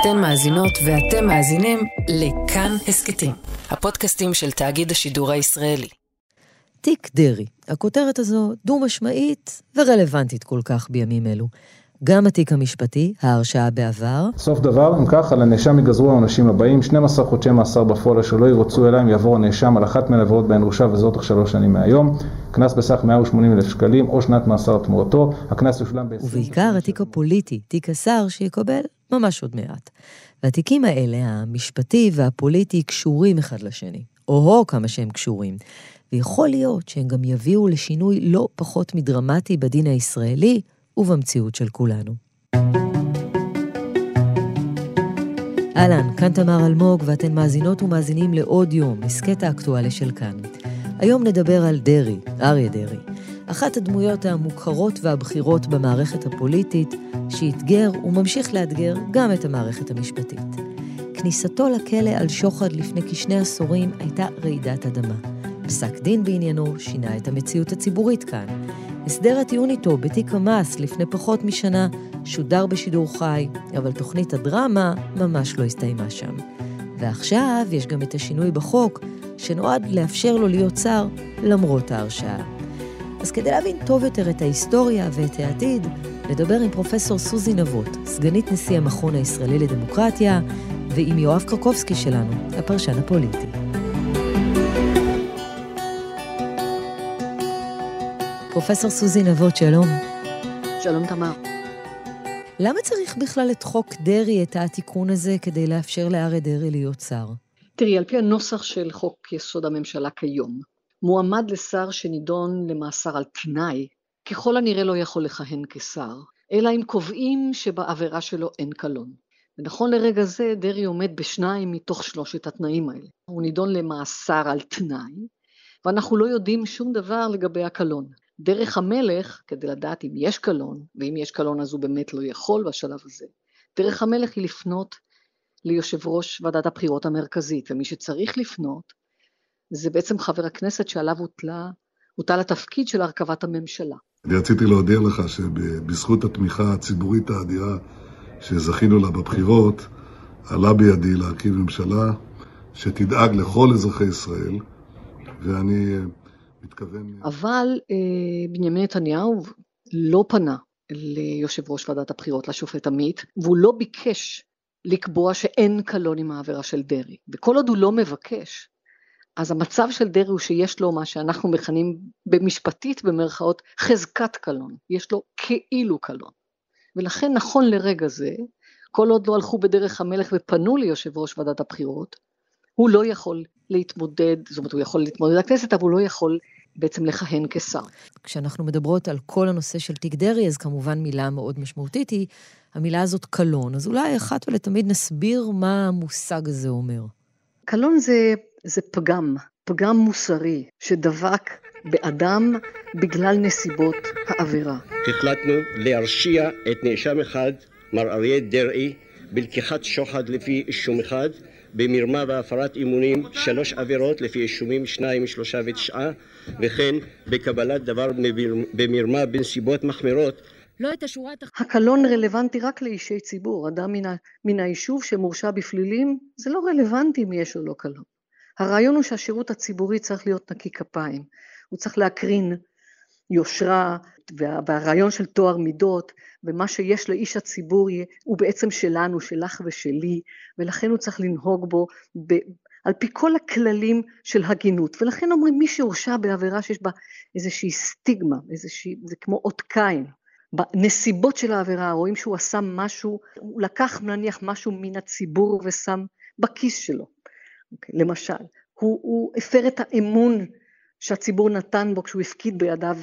אתן מאזינות ואתם מאזינים לכאן הסכתים, הפודקאסטים של תאגיד השידור הישראלי. תיק דרעי, הכותרת הזו דו-משמעית ורלוונטית כל כך בימים אלו. גם התיק המשפטי, ההרשעה בעבר. סוף דבר, אם כך, על הנאשם ייגזרו העונשים הבאים, 12 חודשי מאסר בפועל שלא ירוצו אלא אם יעבור הנאשם על אחת מן העבירות בהן הורשע וזאת תוך שלוש שנים מהיום, קנס בסך 180 אלף שקלים או שנת מאסר תמורתו, הקנס יושלם ב-20... ובעיקר התיק הפוליטי, תיק השר, שיקבל ממש עוד מעט. והתיקים האלה, המשפטי והפוליטי, קשורים אחד לשני, או-הו כמה שהם קשורים. ויכול להיות שהם גם יביאו לשינוי לא פחות מדרמטי בדין הישראלי, ובמציאות של כולנו. אהלן, כאן תמר אלמוג, ואתן מאזינות ומאזינים לעוד יום, הסכת האקטואלי של כאן. היום נדבר על דרעי, אריה דרעי, אחת הדמויות המוכרות והבכירות במערכת הפוליטית, שאתגר וממשיך לאתגר גם את המערכת המשפטית. כניסתו לכלא על שוחד לפני כשני עשורים הייתה רעידת אדמה. פסק דין בעניינו שינה את המציאות הציבורית כאן. הסדר הטיעון איתו בתיק המס לפני פחות משנה שודר בשידור חי, אבל תוכנית הדרמה ממש לא הסתיימה שם. ועכשיו יש גם את השינוי בחוק, שנועד לאפשר לו להיות שר למרות ההרשעה. אז כדי להבין טוב יותר את ההיסטוריה ואת העתיד, נדבר עם פרופסור סוזי נבות, סגנית נשיא המכון הישראלי לדמוקרטיה, ועם יואב קרקובסקי שלנו, הפרשן הפוליטי. פרופסור סוזי נבות, שלום. שלום, תמר. למה צריך בכלל את חוק דרעי, את התיקון הזה, כדי לאפשר לאריה דרעי להיות שר? תראי, על פי הנוסח של חוק יסוד הממשלה כיום, מועמד לשר שנידון למאסר על תנאי, ככל הנראה לא יכול לכהן כשר, אלא אם קובעים שבעבירה שלו אין קלון. ונכון לרגע זה, דרעי עומד בשניים מתוך שלושת התנאים האלה. הוא נידון למאסר על תנאי, ואנחנו לא יודעים שום דבר לגבי הקלון. דרך המלך, כדי לדעת אם יש קלון, ואם יש קלון אז הוא באמת לא יכול בשלב הזה, דרך המלך היא לפנות ליושב ראש ועדת הבחירות המרכזית, ומי שצריך לפנות זה בעצם חבר הכנסת שעליו הוטלה, הוטל התפקיד של הרכבת הממשלה. אני רציתי להודיע לך שבזכות התמיכה הציבורית האדירה שזכינו לה בבחירות, עלה בידי להקים ממשלה שתדאג לכל אזרחי ישראל, ואני מתכוון... אבל אה, בנימין נתניהו לא פנה ליושב ראש ועדת הבחירות, לשופט עמית, והוא לא ביקש לקבוע שאין קלון עם העבירה של דרעי. וכל עוד הוא לא מבקש, אז המצב של דרעי הוא שיש לו מה שאנחנו מכנים במשפטית במרכאות חזקת קלון, יש לו כאילו קלון. ולכן נכון לרגע זה, כל עוד לא הלכו בדרך המלך ופנו ליושב ראש ועדת הבחירות, הוא לא יכול להתמודד, זאת אומרת הוא יכול להתמודד לכנסת, אבל הוא לא יכול בעצם לכהן כשר. כשאנחנו מדברות על כל הנושא של תיק דרעי, אז כמובן מילה מאוד משמעותית היא המילה הזאת קלון. אז אולי אחת ולתמיד נסביר מה המושג הזה אומר. קלון זה, זה פגם, פגם מוסרי שדבק באדם בגלל נסיבות העבירה. החלטנו להרשיע את נאשם אחד, מר אריה דרעי, בלקיחת שוחד לפי אישום אחד, במרמה והפרת אמונים שלוש עבירות לפי אישומים שניים, שלושה ותשעה, וכן בקבלת דבר במרמה בנסיבות מחמירות. לא את השורה התחתונה. הקלון רלוונטי רק לאישי ציבור. אדם מן, ה, מן היישוב שמורשע בפלילים, זה לא רלוונטי אם יש או לא קלון. הרעיון הוא שהשירות הציבורי צריך להיות נקי כפיים. הוא צריך להקרין יושרה, והרעיון של טוהר מידות, ומה שיש לאיש הציבור הוא בעצם שלנו, שלך ושלי, ולכן הוא צריך לנהוג בו ב, על פי כל הכללים של הגינות. ולכן אומרים, מי שהורשע בעבירה שיש בה איזושהי סטיגמה, איזושהי, זה כמו אות קין. בנסיבות של העבירה רואים שהוא עשה משהו, הוא לקח נניח משהו מן הציבור ושם בכיס שלו. Okay, אוקיי? למשל, הוא, הוא הפר את האמון שהציבור נתן בו כשהוא הפקיד בידיו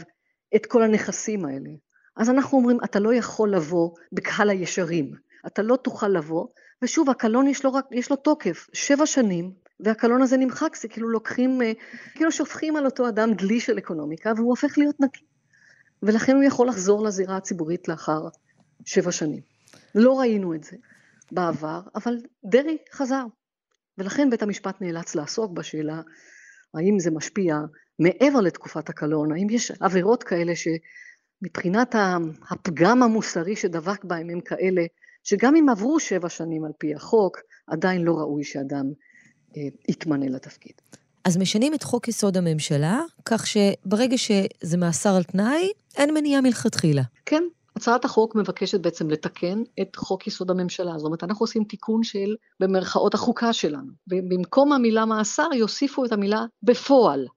את כל הנכסים האלה. אז אנחנו אומרים, אתה לא יכול לבוא בקהל הישרים, אתה לא תוכל לבוא, ושוב, הקלון יש לו, רק, יש לו תוקף, שבע שנים, והקלון הזה נמחק, זה כאילו לוקחים, אה, כאילו שופכים על אותו אדם דלי של אקונומיקה, והוא הופך להיות נקי. ולכן הוא יכול לחזור לזירה הציבורית לאחר שבע שנים. לא ראינו את זה בעבר, אבל דרעי חזר. ולכן בית המשפט נאלץ לעסוק בשאלה האם זה משפיע מעבר לתקופת הקלון, האם יש עבירות כאלה שמבחינת הפגם המוסרי שדבק בהם הם כאלה שגם אם עברו שבע שנים על פי החוק, עדיין לא ראוי שאדם אה, יתמנה לתפקיד. אז משנים את חוק יסוד הממשלה, כך שברגע שזה מאסר על תנאי, אין מניעה מלכתחילה. כן, הצעת החוק מבקשת בעצם לתקן את חוק יסוד הממשלה. זאת אומרת, אנחנו עושים תיקון של, במרכאות, החוקה שלנו. ובמקום המילה מאסר, יוסיפו את המילה בפועל.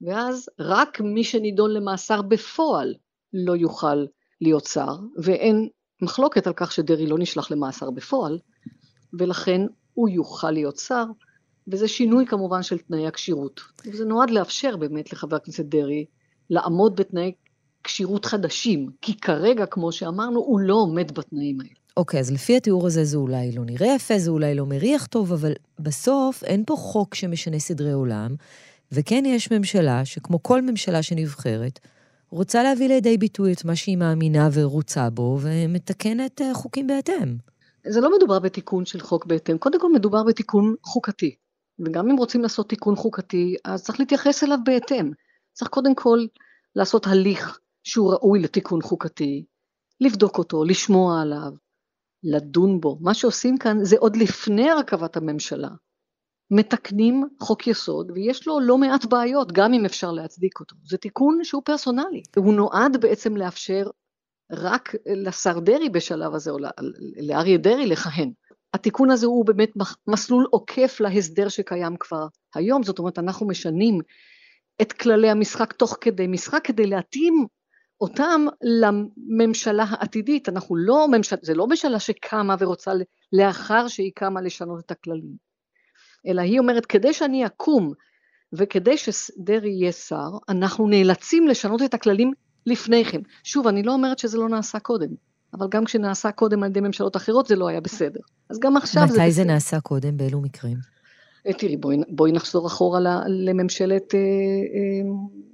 ואז רק מי שנידון למאסר בפועל לא יוכל להיות שר, ואין מחלוקת על כך שדרעי לא נשלח למאסר בפועל, ולכן הוא יוכל להיות שר, וזה שינוי כמובן של תנאי הכשירות. וזה נועד לאפשר באמת לחבר הכנסת דרעי לעמוד בתנאי כשירות חדשים, כי כרגע, כמו שאמרנו, הוא לא עומד בתנאים האלה. אוקיי, okay, אז לפי התיאור הזה זה אולי לא נראה יפה, זה אולי לא מריח טוב, אבל בסוף אין פה חוק שמשנה סדרי עולם, וכן יש ממשלה שכמו כל ממשלה שנבחרת, רוצה להביא לידי ביטוי את מה שהיא מאמינה ורוצה בו, ומתקנת אה, חוקים בהתאם. זה לא מדובר בתיקון של חוק בהתאם, קודם כל מדובר בתיקון חוקתי. וגם אם רוצים לעשות תיקון חוקתי, אז צריך להתייחס אליו בהתאם. צריך קודם כל לעשות הליך שהוא ראוי לתיקון חוקתי, לבדוק אותו, לשמוע עליו, לדון בו. מה שעושים כאן זה עוד לפני הרכבת הממשלה. מתקנים חוק יסוד ויש לו לא מעט בעיות, גם אם אפשר להצדיק אותו. זה תיקון שהוא פרסונלי. הוא נועד בעצם לאפשר רק לשר דרעי בשלב הזה, או לאריה דרעי לכהן. התיקון הזה הוא באמת מסלול עוקף להסדר שקיים כבר היום, זאת אומרת אנחנו משנים את כללי המשחק תוך כדי משחק כדי להתאים אותם לממשלה העתידית, אנחנו לא ממשלה, זה לא ממשלה שקמה ורוצה לאחר שהיא קמה לשנות את הכללים, אלא היא אומרת כדי שאני אקום וכדי שדרעי יהיה שר, אנחנו נאלצים לשנות את הכללים לפני כן. שוב, אני לא אומרת שזה לא נעשה קודם, אבל גם כשנעשה קודם על ידי ממשלות אחרות זה לא היה בסדר. אז גם עכשיו זה בסדר. מתי זה נעשה קודם? באילו מקרים? אה, תראי, בואי, בואי נחזור אחורה לממשלת אה, אה,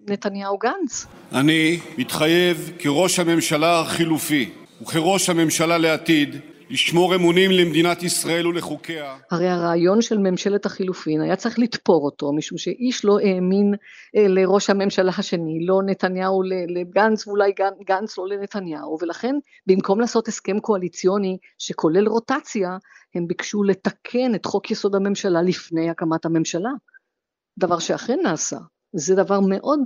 נתניהו-גנץ. אני מתחייב כראש הממשלה החילופי וכראש הממשלה לעתיד לשמור אמונים למדינת ישראל ולחוקיה. הרי הרעיון של ממשלת החילופין היה צריך לתפור אותו, משום שאיש לא האמין אה, לראש הממשלה השני, לא נתניהו לגנץ ואולי גנץ לא לנתניהו, ולכן במקום לעשות הסכם קואליציוני שכולל רוטציה, הם ביקשו לתקן את חוק יסוד הממשלה לפני הקמת הממשלה. דבר שאכן נעשה. זה דבר מאוד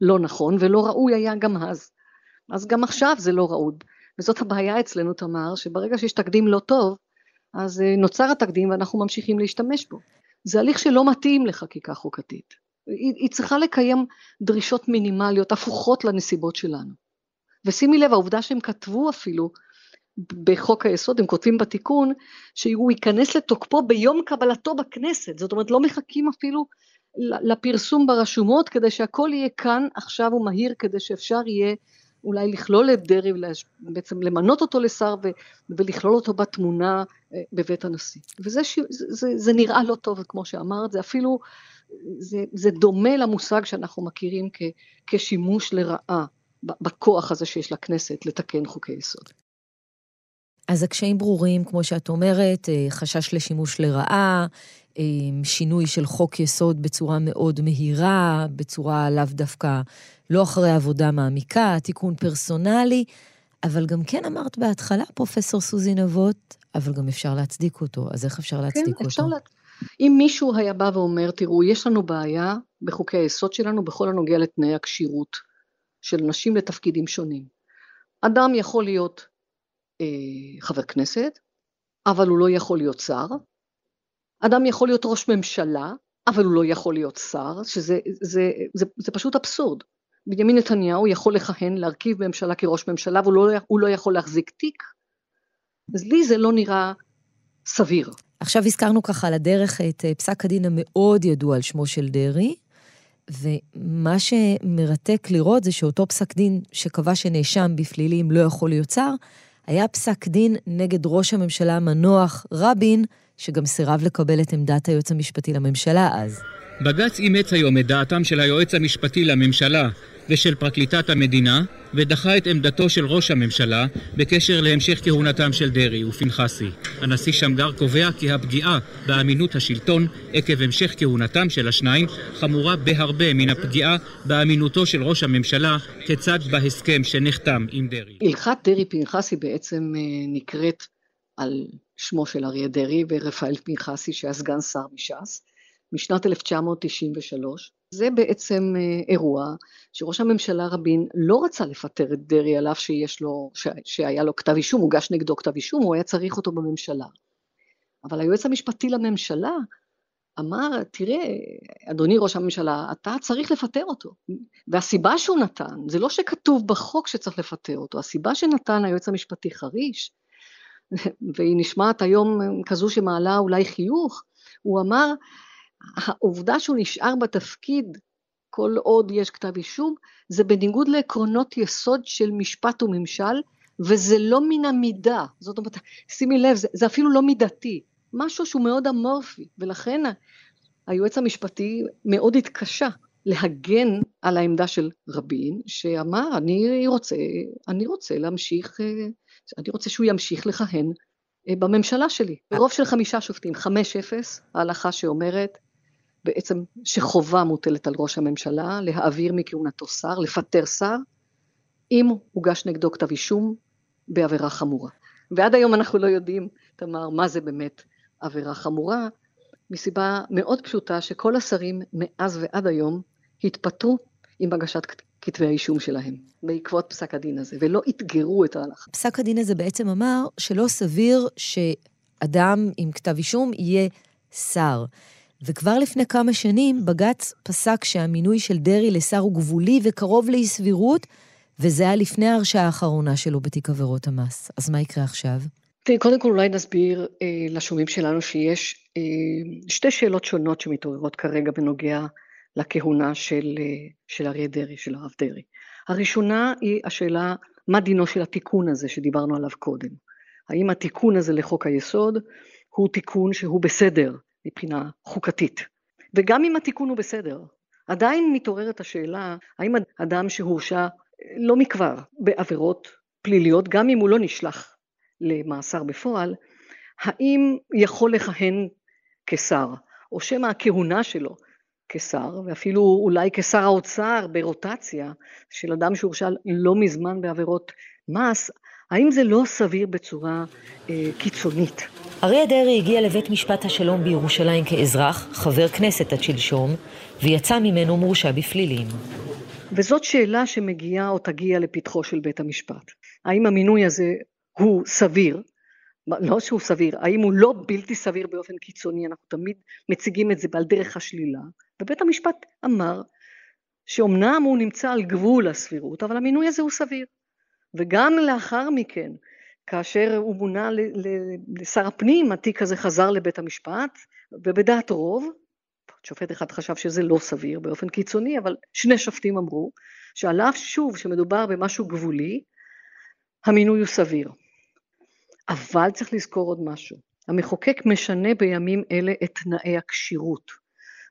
לא נכון ולא ראוי היה גם אז. אז גם עכשיו זה לא ראוי. וזאת הבעיה אצלנו, תמר, שברגע שיש תקדים לא טוב, אז אה, נוצר התקדים ואנחנו ממשיכים להשתמש בו. זה הליך שלא מתאים לחקיקה חוקתית. היא, היא צריכה לקיים דרישות מינימליות הפוכות לנסיבות שלנו. ושימי לב, העובדה שהם כתבו אפילו בחוק היסוד, הם כותבים בתיקון, שהוא ייכנס לתוקפו ביום קבלתו בכנסת, זאת אומרת לא מחכים אפילו לפרסום ברשומות כדי שהכל יהיה כאן עכשיו ומהיר כדי שאפשר יהיה אולי לכלול את דרעי ובעצם למנות אותו לשר ו, ולכלול אותו בתמונה אה, בבית הנשיא. וזה זה, זה, זה נראה לא טוב כמו שאמרת, זה אפילו, זה, זה דומה למושג שאנחנו מכירים כ, כשימוש לרעה בכוח הזה שיש לכנסת לתקן חוקי יסוד. אז הקשיים ברורים, כמו שאת אומרת, אה, חשש לשימוש לרעה, אה, שינוי של חוק יסוד בצורה מאוד מהירה, בצורה לאו דווקא, לא אחרי עבודה מעמיקה, תיקון פרסונלי, אבל גם כן אמרת בהתחלה, פרופסור סוזי נבות, אבל גם אפשר להצדיק אותו, אז איך אפשר להצדיק כן, אותו? אפשר לה... אם מישהו היה בא ואומר, תראו, יש לנו בעיה בחוקי היסוד שלנו בכל הנוגע לתנאי הכשירות של נשים לתפקידים שונים. אדם יכול להיות חבר כנסת, אבל הוא לא יכול להיות שר. אדם יכול להיות ראש ממשלה, אבל הוא לא יכול להיות שר, שזה זה, זה, זה פשוט אבסורד. בנימין נתניהו יכול לכהן, להרכיב ממשלה כראש ממשלה, והוא לא, לא יכול להחזיק תיק. אז לי זה לא נראה סביר. עכשיו הזכרנו ככה על הדרך את אה, פסק הדין המאוד ידוע על שמו של דרעי, ומה שמרתק לראות זה שאותו פסק דין שקבע שנאשם בפלילים לא יכול להיות שר, היה פסק דין נגד ראש הממשלה המנוח רבין, שגם סירב לקבל את עמדת היועץ המשפטי לממשלה אז. בג"ץ אימץ היום את דעתם של היועץ המשפטי לממשלה ושל פרקליטת המדינה, ודחה את עמדתו של ראש הממשלה בקשר להמשך כהונתם של דרעי ופנחסי. הנשיא שמגר קובע כי הפגיעה באמינות השלטון עקב המשך כהונתם של השניים חמורה בהרבה מן הפגיעה באמינותו של ראש הממשלה כצד בהסכם שנחתם עם דרעי. הלכת דרעי-פנחסי בעצם אה, נקראת על שמו של אריה דרעי ורפאל פנחסי שהיה סגן שר מש"ס, משנת 1993. זה בעצם אה, אירוע שראש הממשלה רבין לא רצה לפטר את דרעי על אף שיש לו, שהיה לו כתב אישום, הוגש נגדו כתב אישום, הוא היה צריך אותו בממשלה. אבל היועץ המשפטי לממשלה אמר, תראה, אדוני ראש הממשלה, אתה צריך לפטר אותו. והסיבה שהוא נתן, זה לא שכתוב בחוק שצריך לפטר אותו, הסיבה שנתן היועץ המשפטי חריש, והיא נשמעת היום כזו שמעלה אולי חיוך, הוא אמר, העובדה שהוא נשאר בתפקיד כל עוד יש כתב אישום, זה בניגוד לעקרונות יסוד של משפט וממשל, וזה לא מן המידה. זאת אומרת, שימי לב, זה, זה אפילו לא מידתי. משהו שהוא מאוד אמורפי, ולכן היועץ המשפטי מאוד התקשה להגן על העמדה של רבין, שאמר, אני רוצה, אני רוצה להמשיך, אני רוצה שהוא ימשיך לכהן אה, בממשלה שלי. ברוב של חמישה שופטים, חמש אפס, ההלכה שאומרת בעצם שחובה מוטלת על ראש הממשלה להעביר מכהונתו שר, לפטר שר, אם הוגש נגדו כתב אישום בעבירה חמורה. ועד היום אנחנו לא יודעים, תמר, מה זה באמת עבירה חמורה, מסיבה מאוד פשוטה שכל השרים מאז ועד היום התפטרו עם הגשת כתבי האישום שלהם, בעקבות פסק הדין הזה, ולא אתגרו את ההלכה. פסק הדין הזה בעצם אמר שלא סביר שאדם עם כתב אישום יהיה שר. וכבר לפני כמה שנים בג"ץ פסק שהמינוי של דרעי לשר הוא גבולי וקרוב לאי סבירות, וזה היה לפני ההרשעה האחרונה שלו בתיק עבירות המס. אז מה יקרה עכשיו? תראי, קודם כל אולי נסביר אה, לשומעים שלנו שיש אה, שתי שאלות שונות שמתעוררות כרגע בנוגע לכהונה של, אה, של אריה דרעי, של הרב דרעי. הראשונה היא השאלה, מה דינו של התיקון הזה שדיברנו עליו קודם? האם התיקון הזה לחוק היסוד הוא תיקון שהוא בסדר מבחינה חוקתית? וגם אם התיקון הוא בסדר, עדיין מתעוררת השאלה, האם אדם שהורשע לא מכבר בעבירות פליליות, גם אם הוא לא נשלח למאסר בפועל, האם יכול לכהן כשר, או שמא הכהונה שלו כשר, ואפילו אולי כשר האוצר ברוטציה של אדם שהורשע לא מזמן בעבירות מס, האם זה לא סביר בצורה אה, קיצונית? אריה דרעי הגיע לבית משפט השלום בירושלים כאזרח, חבר כנסת עד שלשום, ויצא ממנו מורשע בפלילים. וזאת שאלה שמגיעה או תגיע לפתחו של בית המשפט. האם המינוי הזה הוא סביר, לא שהוא סביר, האם הוא לא בלתי סביר באופן קיצוני, אנחנו תמיד מציגים את זה על דרך השלילה, ובית המשפט אמר שאומנם הוא נמצא על גבול הסבירות, אבל המינוי הזה הוא סביר. וגם לאחר מכן, כאשר הוא מונה לשר הפנים, התיק הזה חזר לבית המשפט, ובדעת רוב, שופט אחד חשב שזה לא סביר באופן קיצוני, אבל שני שופטים אמרו שעל אף שוב שמדובר במשהו גבולי, המינוי הוא סביר. אבל צריך לזכור עוד משהו, המחוקק משנה בימים אלה את תנאי הכשירות,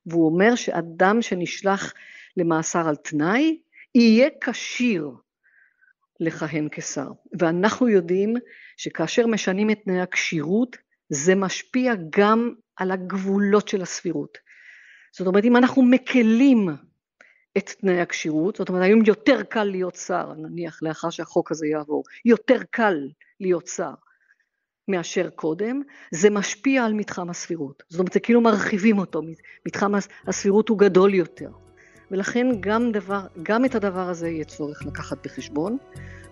והוא אומר שאדם שנשלח למאסר על תנאי, יהיה כשיר לכהן כשר. ואנחנו יודעים שכאשר משנים את תנאי הכשירות, זה משפיע גם על הגבולות של הסבירות. זאת אומרת, אם אנחנו מקלים את תנאי הכשירות, זאת אומרת, היום יותר קל להיות שר, נניח לאחר שהחוק הזה יעבור, יותר קל להיות שר. מאשר קודם, זה משפיע על מתחם הסבירות. זאת אומרת, זה כאילו מרחיבים אותו, מתחם הסבירות הוא גדול יותר. ולכן גם, דבר, גם את הדבר הזה יהיה צורך לקחת בחשבון.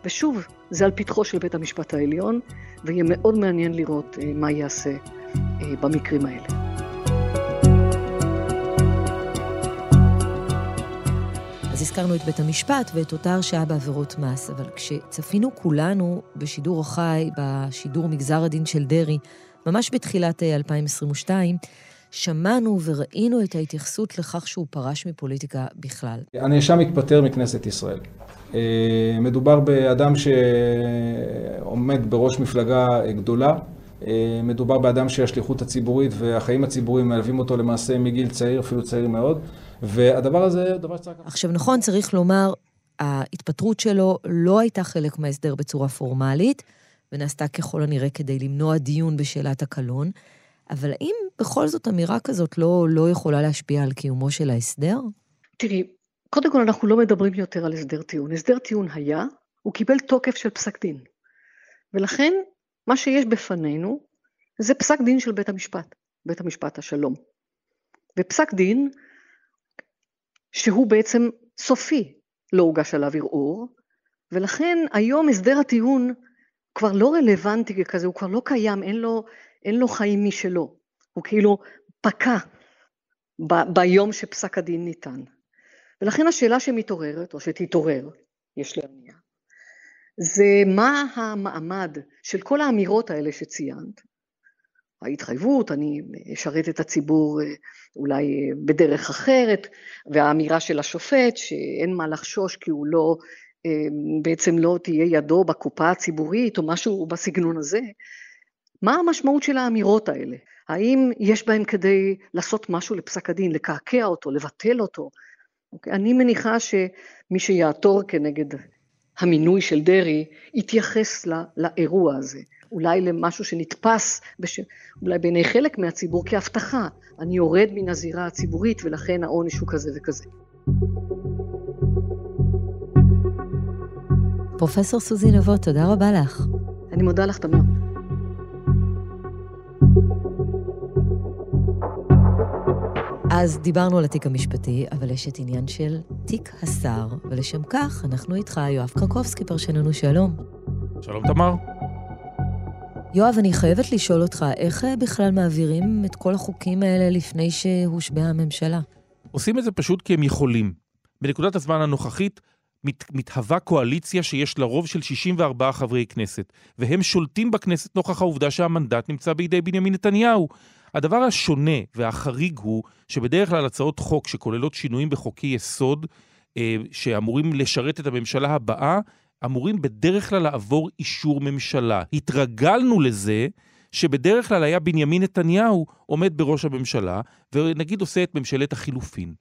ושוב, זה על פתחו של בית המשפט העליון, ויהיה מאוד מעניין לראות אה, מה יעשה אה, במקרים האלה. אז הזכרנו את בית המשפט ואת אותה הרשעה בעבירות מס, אבל כשצפינו כולנו בשידור החי, בשידור מגזר הדין של דרעי, ממש בתחילת 2022, אה, שמענו וראינו את ההתייחסות לכך שהוא פרש מפוליטיקה בכלל. הנאשם התפטר מכנסת ישראל. אה, מדובר באדם שעומד בראש מפלגה גדולה, אה, מדובר באדם שהשליחות הציבורית והחיים הציבוריים מלווים אותו למעשה מגיל צעיר, אפילו צעיר מאוד. והדבר הזה דבר שצריך... עכשיו נכון, צריך לומר, ההתפטרות שלו לא הייתה חלק מההסדר בצורה פורמלית, ונעשתה ככל הנראה כדי למנוע דיון בשאלת הקלון, אבל האם בכל זאת אמירה כזאת לא, לא יכולה להשפיע על קיומו של ההסדר? תראי, קודם כל אנחנו לא מדברים יותר על הסדר טיעון. הסדר טיעון היה, הוא קיבל תוקף של פסק דין. ולכן מה שיש בפנינו זה פסק דין של בית המשפט, בית המשפט השלום. ופסק דין שהוא בעצם סופי, לא הוגש עליו ערעור, ולכן היום הסדר הטיעון כבר לא רלוונטי כזה, הוא כבר לא קיים, אין לו, אין לו חיים משלו. הוא כאילו פקע ב- ביום שפסק הדין ניתן. ולכן השאלה שמתעוררת, או שתתעורר, יש להניח, זה מה המעמד של כל האמירות האלה שציינת, ההתחייבות, אני אשרת את הציבור אה, אולי בדרך אחרת, והאמירה של השופט שאין מה לחשוש כי הוא לא, אה, בעצם לא תהיה ידו בקופה הציבורית או משהו בסגנון הזה, מה המשמעות של האמירות האלה? האם יש בהם כדי לעשות משהו לפסק הדין, לקעקע אותו, לבטל אותו? אוקיי? אני מניחה שמי שיעתור כנגד המינוי של דרעי, יתייחס לא, לאירוע הזה. אולי למשהו שנתפס, בש... אולי בעיני חלק מהציבור כהבטחה. אני יורד מן הזירה הציבורית ולכן העונש הוא כזה וכזה. פרופסור סוזי נבות, תודה רבה לך. אני מודה לך, תמר. אז דיברנו על התיק המשפטי, אבל יש את עניין של תיק השר, ולשם כך אנחנו איתך, יואב קרקובסקי, פרשננו שלום. שלום, תמר. יואב, אני חייבת לשאול אותך, איך אה, בכלל מעבירים את כל החוקים האלה לפני שהושבעה הממשלה? עושים את זה פשוט כי הם יכולים. בנקודת הזמן הנוכחית מת, מתהווה קואליציה שיש לה רוב של 64 חברי כנסת, והם שולטים בכנסת נוכח העובדה שהמנדט נמצא בידי בנימין נתניהו. הדבר השונה והחריג הוא שבדרך כלל הצעות חוק שכוללות שינויים בחוקי יסוד, אה, שאמורים לשרת את הממשלה הבאה, אמורים בדרך כלל לעבור אישור ממשלה. התרגלנו לזה שבדרך כלל היה בנימין נתניהו עומד בראש הממשלה, ונגיד עושה את ממשלת החילופין.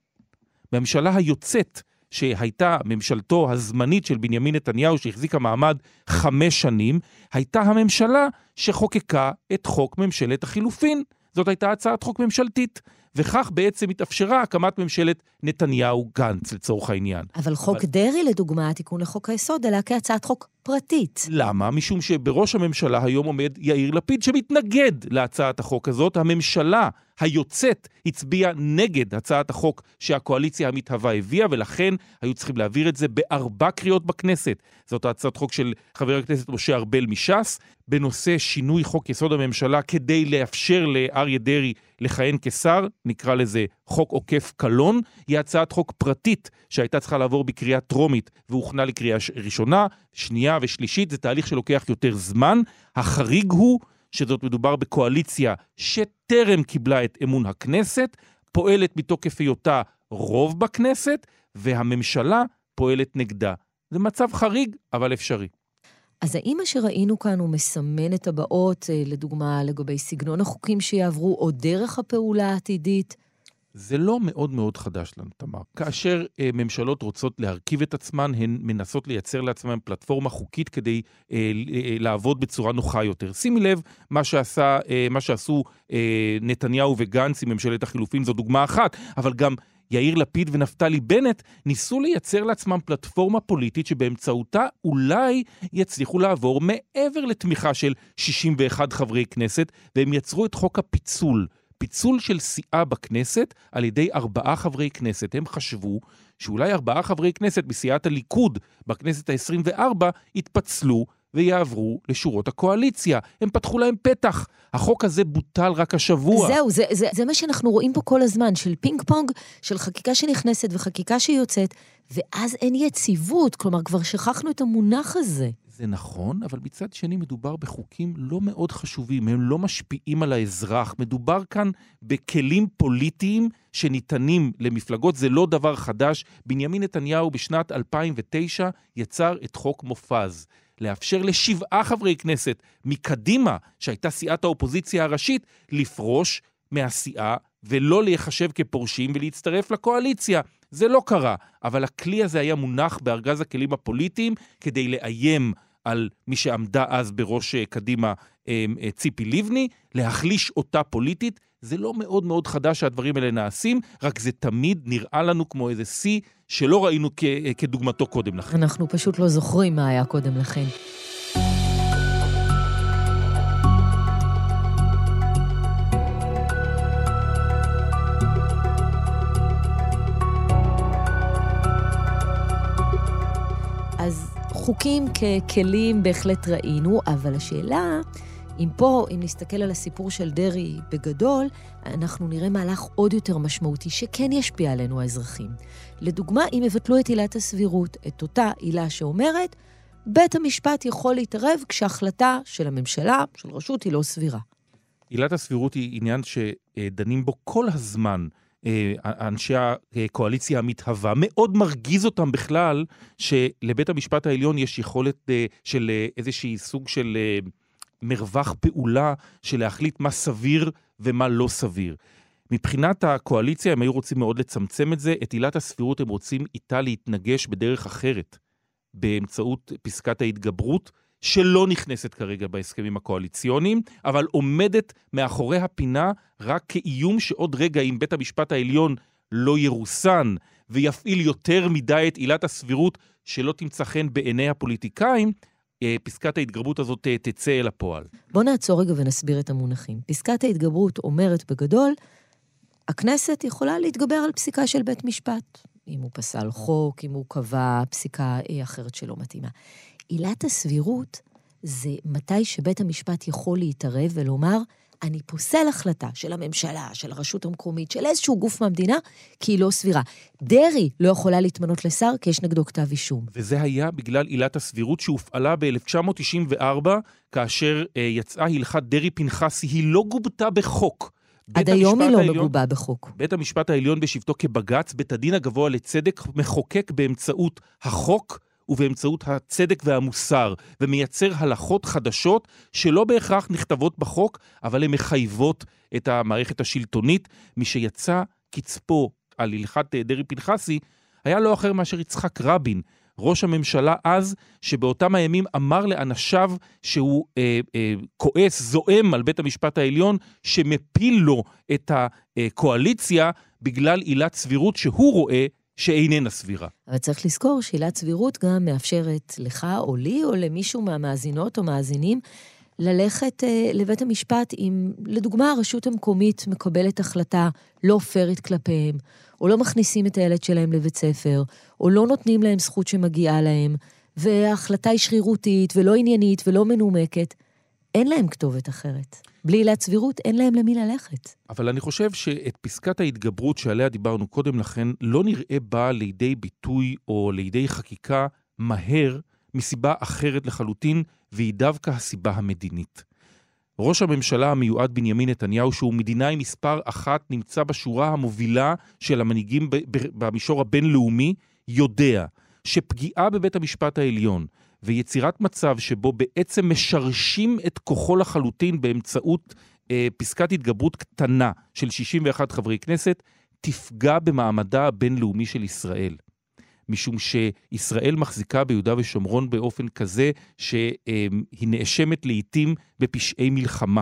בממשלה היוצאת, שהייתה ממשלתו הזמנית של בנימין נתניהו, שהחזיקה מעמד חמש שנים, הייתה הממשלה שחוקקה את חוק ממשלת החילופין. זאת הייתה הצעת חוק ממשלתית. וכך בעצם התאפשרה הקמת ממשלת נתניהו-גנץ לצורך העניין. אבל חוק אבל... דרעי, לדוגמה, התיקון לחוק היסוד, עלה כהצעת חוק פרטית. למה? משום שבראש הממשלה היום עומד יאיר לפיד, שמתנגד להצעת החוק הזאת. הממשלה היוצאת הצביעה נגד הצעת החוק שהקואליציה המתהווה הביאה, ולכן היו צריכים להעביר את זה בארבע קריאות בכנסת. זאת הצעת חוק של חבר הכנסת משה ארבל מש"ס, בנושא שינוי חוק יסוד הממשלה כדי לאפשר לאריה דרעי לכהן כשר, נקרא לזה חוק עוקף קלון, היא הצעת חוק פרטית שהייתה צריכה לעבור בקריאה טרומית והוכנה לקריאה ראשונה, שנייה ושלישית, זה תהליך שלוקח יותר זמן. החריג הוא שזאת מדובר בקואליציה שטרם קיבלה את אמון הכנסת, פועלת מתוקף היותה רוב בכנסת, והממשלה פועלת נגדה. זה מצב חריג, אבל אפשרי. אז האם מה שראינו כאן הוא מסמן את הבאות, אה, לדוגמה, לגבי סגנון החוקים שיעברו, או דרך הפעולה העתידית? זה לא מאוד מאוד חדש לנו, תמר. כאשר אה, ממשלות רוצות להרכיב את עצמן, הן מנסות לייצר לעצמן פלטפורמה חוקית כדי אה, לעבוד בצורה נוחה יותר. שימי לב, מה, שעשה, אה, מה שעשו אה, נתניהו וגנץ עם ממשלת החילופין זו דוגמה אחת, אבל גם יאיר לפיד ונפתלי בנט ניסו לייצר לעצמם פלטפורמה פוליטית שבאמצעותה אולי יצליחו לעבור מעבר לתמיכה של 61 חברי כנסת, והם יצרו את חוק הפיצול. פיצול של סיעה בכנסת על ידי ארבעה חברי כנסת. הם חשבו שאולי ארבעה חברי כנסת מסיעת הליכוד בכנסת ה-24 יתפצלו ויעברו לשורות הקואליציה. הם פתחו להם פתח. החוק הזה בוטל רק השבוע. זהו, זה, זה, זה מה שאנחנו רואים פה כל הזמן, של פינג פונג, של חקיקה שנכנסת וחקיקה שיוצאת, ואז אין יציבות. כלומר, כבר שכחנו את המונח הזה. זה נכון, אבל מצד שני מדובר בחוקים לא מאוד חשובים, הם לא משפיעים על האזרח. מדובר כאן בכלים פוליטיים שניתנים למפלגות, זה לא דבר חדש. בנימין נתניהו בשנת 2009 יצר את חוק מופז. לאפשר לשבעה חברי כנסת מקדימה, שהייתה סיעת האופוזיציה הראשית, לפרוש מהסיעה ולא להיחשב כפורשים ולהצטרף לקואליציה. זה לא קרה, אבל הכלי הזה היה מונח בארגז הכלים הפוליטיים כדי לאיים על מי שעמדה אז בראש אה, קדימה, אה, אה, ציפי לבני, להחליש אותה פוליטית. זה לא מאוד מאוד חדש שהדברים האלה נעשים, רק זה תמיד נראה לנו כמו איזה שיא שלא ראינו כ- כדוגמתו קודם לכן. אנחנו פשוט לא זוכרים מה היה קודם לכן. חוקים ככלים בהחלט ראינו, אבל השאלה, אם פה, אם נסתכל על הסיפור של דרעי בגדול, אנחנו נראה מהלך עוד יותר משמעותי, שכן ישפיע עלינו האזרחים. לדוגמה, אם יבטלו את עילת הסבירות, את אותה עילה שאומרת, בית המשפט יכול להתערב כשהחלטה של הממשלה, של רשות, היא לא סבירה. עילת הסבירות היא עניין שדנים בו כל הזמן. אה, אנשי הקואליציה המתהווה. מאוד מרגיז אותם בכלל שלבית המשפט העליון יש יכולת אה, של אה, איזשהי סוג של מרווח פעולה של להחליט מה סביר ומה לא סביר. מבחינת הקואליציה הם היו רוצים מאוד לצמצם את זה, את עילת הסבירות הם רוצים איתה להתנגש בדרך אחרת, באמצעות פסקת ההתגברות, שלא נכנסת כרגע בהסכמים הקואליציוניים, אבל עומדת מאחורי הפינה רק כאיום שעוד רגע, אם בית המשפט העליון לא ירוסן ויפעיל יותר מדי את עילת הסבירות שלא תמצא חן בעיני הפוליטיקאים, אה, פסקת ההתגברות הזאת אה, תצא אל הפועל. בואו נעצור רגע ונסביר את המונחים. פסקת ההתגברות אומרת בגדול, הכנסת יכולה להתגבר על פסיקה של בית משפט. אם הוא פסל חוק, אם הוא קבע פסיקה אה, אחרת שלא מתאימה. עילת הסבירות זה מתי שבית המשפט יכול להתערב ולומר, אני פוסל החלטה של הממשלה, של הרשות המקומית, של איזשהו גוף מהמדינה, כי היא לא סבירה. דרעי לא יכולה להתמנות לשר כי יש נגדו כתב אישום. וזה היה בגלל עילת הסבירות שהופעלה ב-1994, כאשר אה, יצאה הלכת דרעי-פנחסי, היא לא גובתה בחוק. עד היום היא לא העליון, מגובה בחוק. בית המשפט העליון בשבתו כבג"ץ, בית הדין הגבוה לצדק, מחוקק באמצעות החוק ובאמצעות הצדק והמוסר, ומייצר הלכות חדשות שלא בהכרח נכתבות בחוק, אבל הן מחייבות את המערכת השלטונית. מי שיצא קצפו על הלכת דרעי-פנחסי, היה לא אחר מאשר יצחק רבין, ראש הממשלה אז, שבאותם הימים אמר לאנשיו שהוא אה, אה, כועס, זועם על בית המשפט העליון, שמפיל לו את הקואליציה בגלל עילת סבירות שהוא רואה שאיננה סבירה. אבל צריך לזכור שעילת סבירות גם מאפשרת לך או לי או למישהו מהמאזינות או מאזינים ללכת אה, לבית המשפט אם, לדוגמה, הרשות המקומית מקבלת החלטה לא פיירית כלפיהם, או לא מכניסים את הילד שלהם לבית ספר, או לא נותנים להם זכות שמגיעה להם, וההחלטה היא שרירותית ולא עניינית ולא מנומקת. אין להם כתובת אחרת. בלי עילת סבירות, אין להם למי ללכת. אבל אני חושב שאת פסקת ההתגברות שעליה דיברנו קודם לכן, לא נראה באה לידי ביטוי או לידי חקיקה מהר מסיבה אחרת לחלוטין, והיא דווקא הסיבה המדינית. ראש הממשלה המיועד בנימין נתניהו, שהוא מדינאי מספר אחת, נמצא בשורה המובילה של המנהיגים במישור הבינלאומי, יודע שפגיעה בבית המשפט העליון ויצירת מצב שבו בעצם משרשים את כוחו לחלוטין באמצעות אה, פסקת התגברות קטנה של 61 חברי כנסת, תפגע במעמדה הבינלאומי של ישראל. משום שישראל מחזיקה ביהודה ושומרון באופן כזה שהיא נאשמת לעיתים בפשעי מלחמה.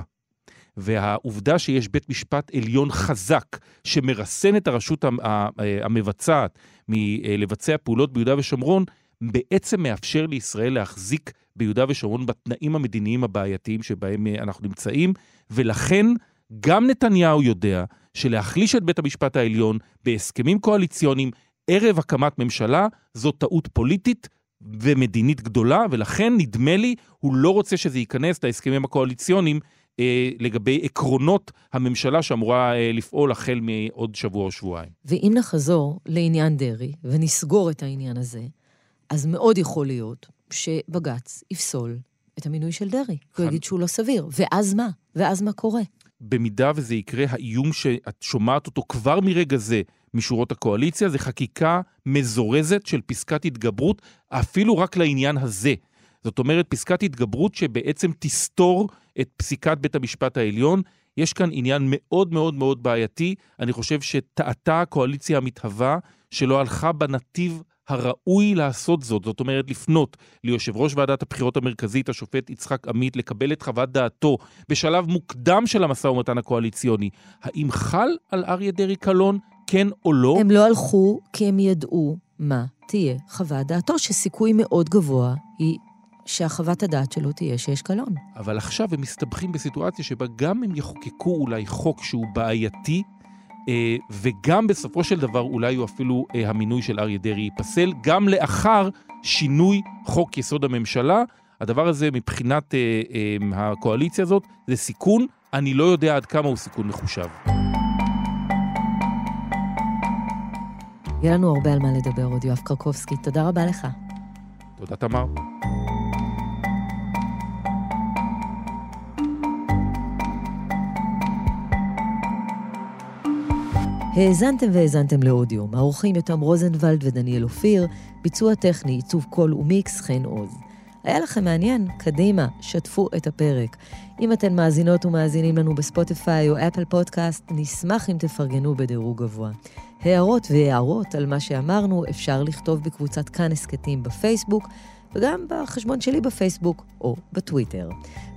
והעובדה שיש בית משפט עליון חזק שמרסן את הרשות המבצעת מלבצע פעולות ביהודה ושומרון, בעצם מאפשר לישראל להחזיק ביהודה ושומרון בתנאים המדיניים הבעייתיים שבהם אה, אנחנו נמצאים, ולכן גם נתניהו יודע שלהחליש את בית המשפט העליון בהסכמים קואליציוניים ערב הקמת ממשלה זו טעות פוליטית ומדינית גדולה, ולכן נדמה לי הוא לא רוצה שזה ייכנס להסכמים הקואליציוניים אה, לגבי עקרונות הממשלה שאמורה אה, לפעול החל מעוד שבוע או שבועיים. ואם נחזור לעניין דרעי ונסגור את העניין הזה, אז מאוד יכול להיות שבג"ץ יפסול את המינוי של דרעי. הוא יגיד שהוא לא סביר. ואז מה? ואז מה קורה? במידה וזה יקרה, האיום שאת שומעת אותו כבר מרגע זה משורות הקואליציה, זה חקיקה מזורזת של פסקת התגברות, אפילו רק לעניין הזה. זאת אומרת, פסקת התגברות שבעצם תסתור את פסיקת בית המשפט העליון. יש כאן עניין מאוד מאוד מאוד בעייתי. אני חושב שטעתה הקואליציה המתהווה שלא הלכה בנתיב הראוי לעשות זאת, זאת אומרת לפנות ליושב ראש ועדת הבחירות המרכזית, השופט יצחק עמית, לקבל את חוות דעתו בשלב מוקדם של המשא ומתן הקואליציוני. האם חל על אריה דרעי קלון, כן או לא? הם לא הלכו כי הם ידעו מה תהיה חוות דעתו, שסיכוי מאוד גבוה היא שהחוות הדעת שלו תהיה שיש קלון. אבל עכשיו הם מסתבכים בסיטואציה שבה גם אם יחוקקו אולי חוק שהוא בעייתי, וגם בסופו של דבר אולי הוא אפילו אה, המינוי של אריה דרעי ייפסל, גם לאחר שינוי חוק יסוד הממשלה. הדבר הזה מבחינת אה, אה, הקואליציה הזאת זה סיכון, אני לא יודע עד כמה הוא סיכון מחושב. יהיה לנו הרבה על מה לדבר עוד, יואב קרקובסקי. תודה רבה לך. תודה, תמר. האזנתן והאזנתם לעוד יום. האורחים יותם רוזנבלד ודניאל אופיר, ביצוע טכני, עיצוב קול ומיקס, חן עוז. היה לכם מעניין? קדימה, שתפו את הפרק. אם אתן מאזינות ומאזינים לנו בספוטיפיי או אפל פודקאסט, נשמח אם תפרגנו בדירוג גבוה. הערות והארות על מה שאמרנו אפשר לכתוב בקבוצת כאן הסכתים בפייסבוק, וגם בחשבון שלי בפייסבוק או בטוויטר.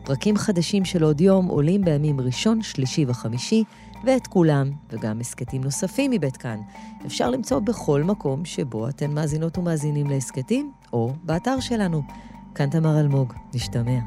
פרקים חדשים של עוד יום עולים בימים ראשון, שלישי וחמישי, ואת כולם, וגם הסכתים נוספים מבית כאן, אפשר למצוא בכל מקום שבו אתן מאזינות ומאזינים להסכתים, או באתר שלנו. כאן תמר אלמוג, נשתמע.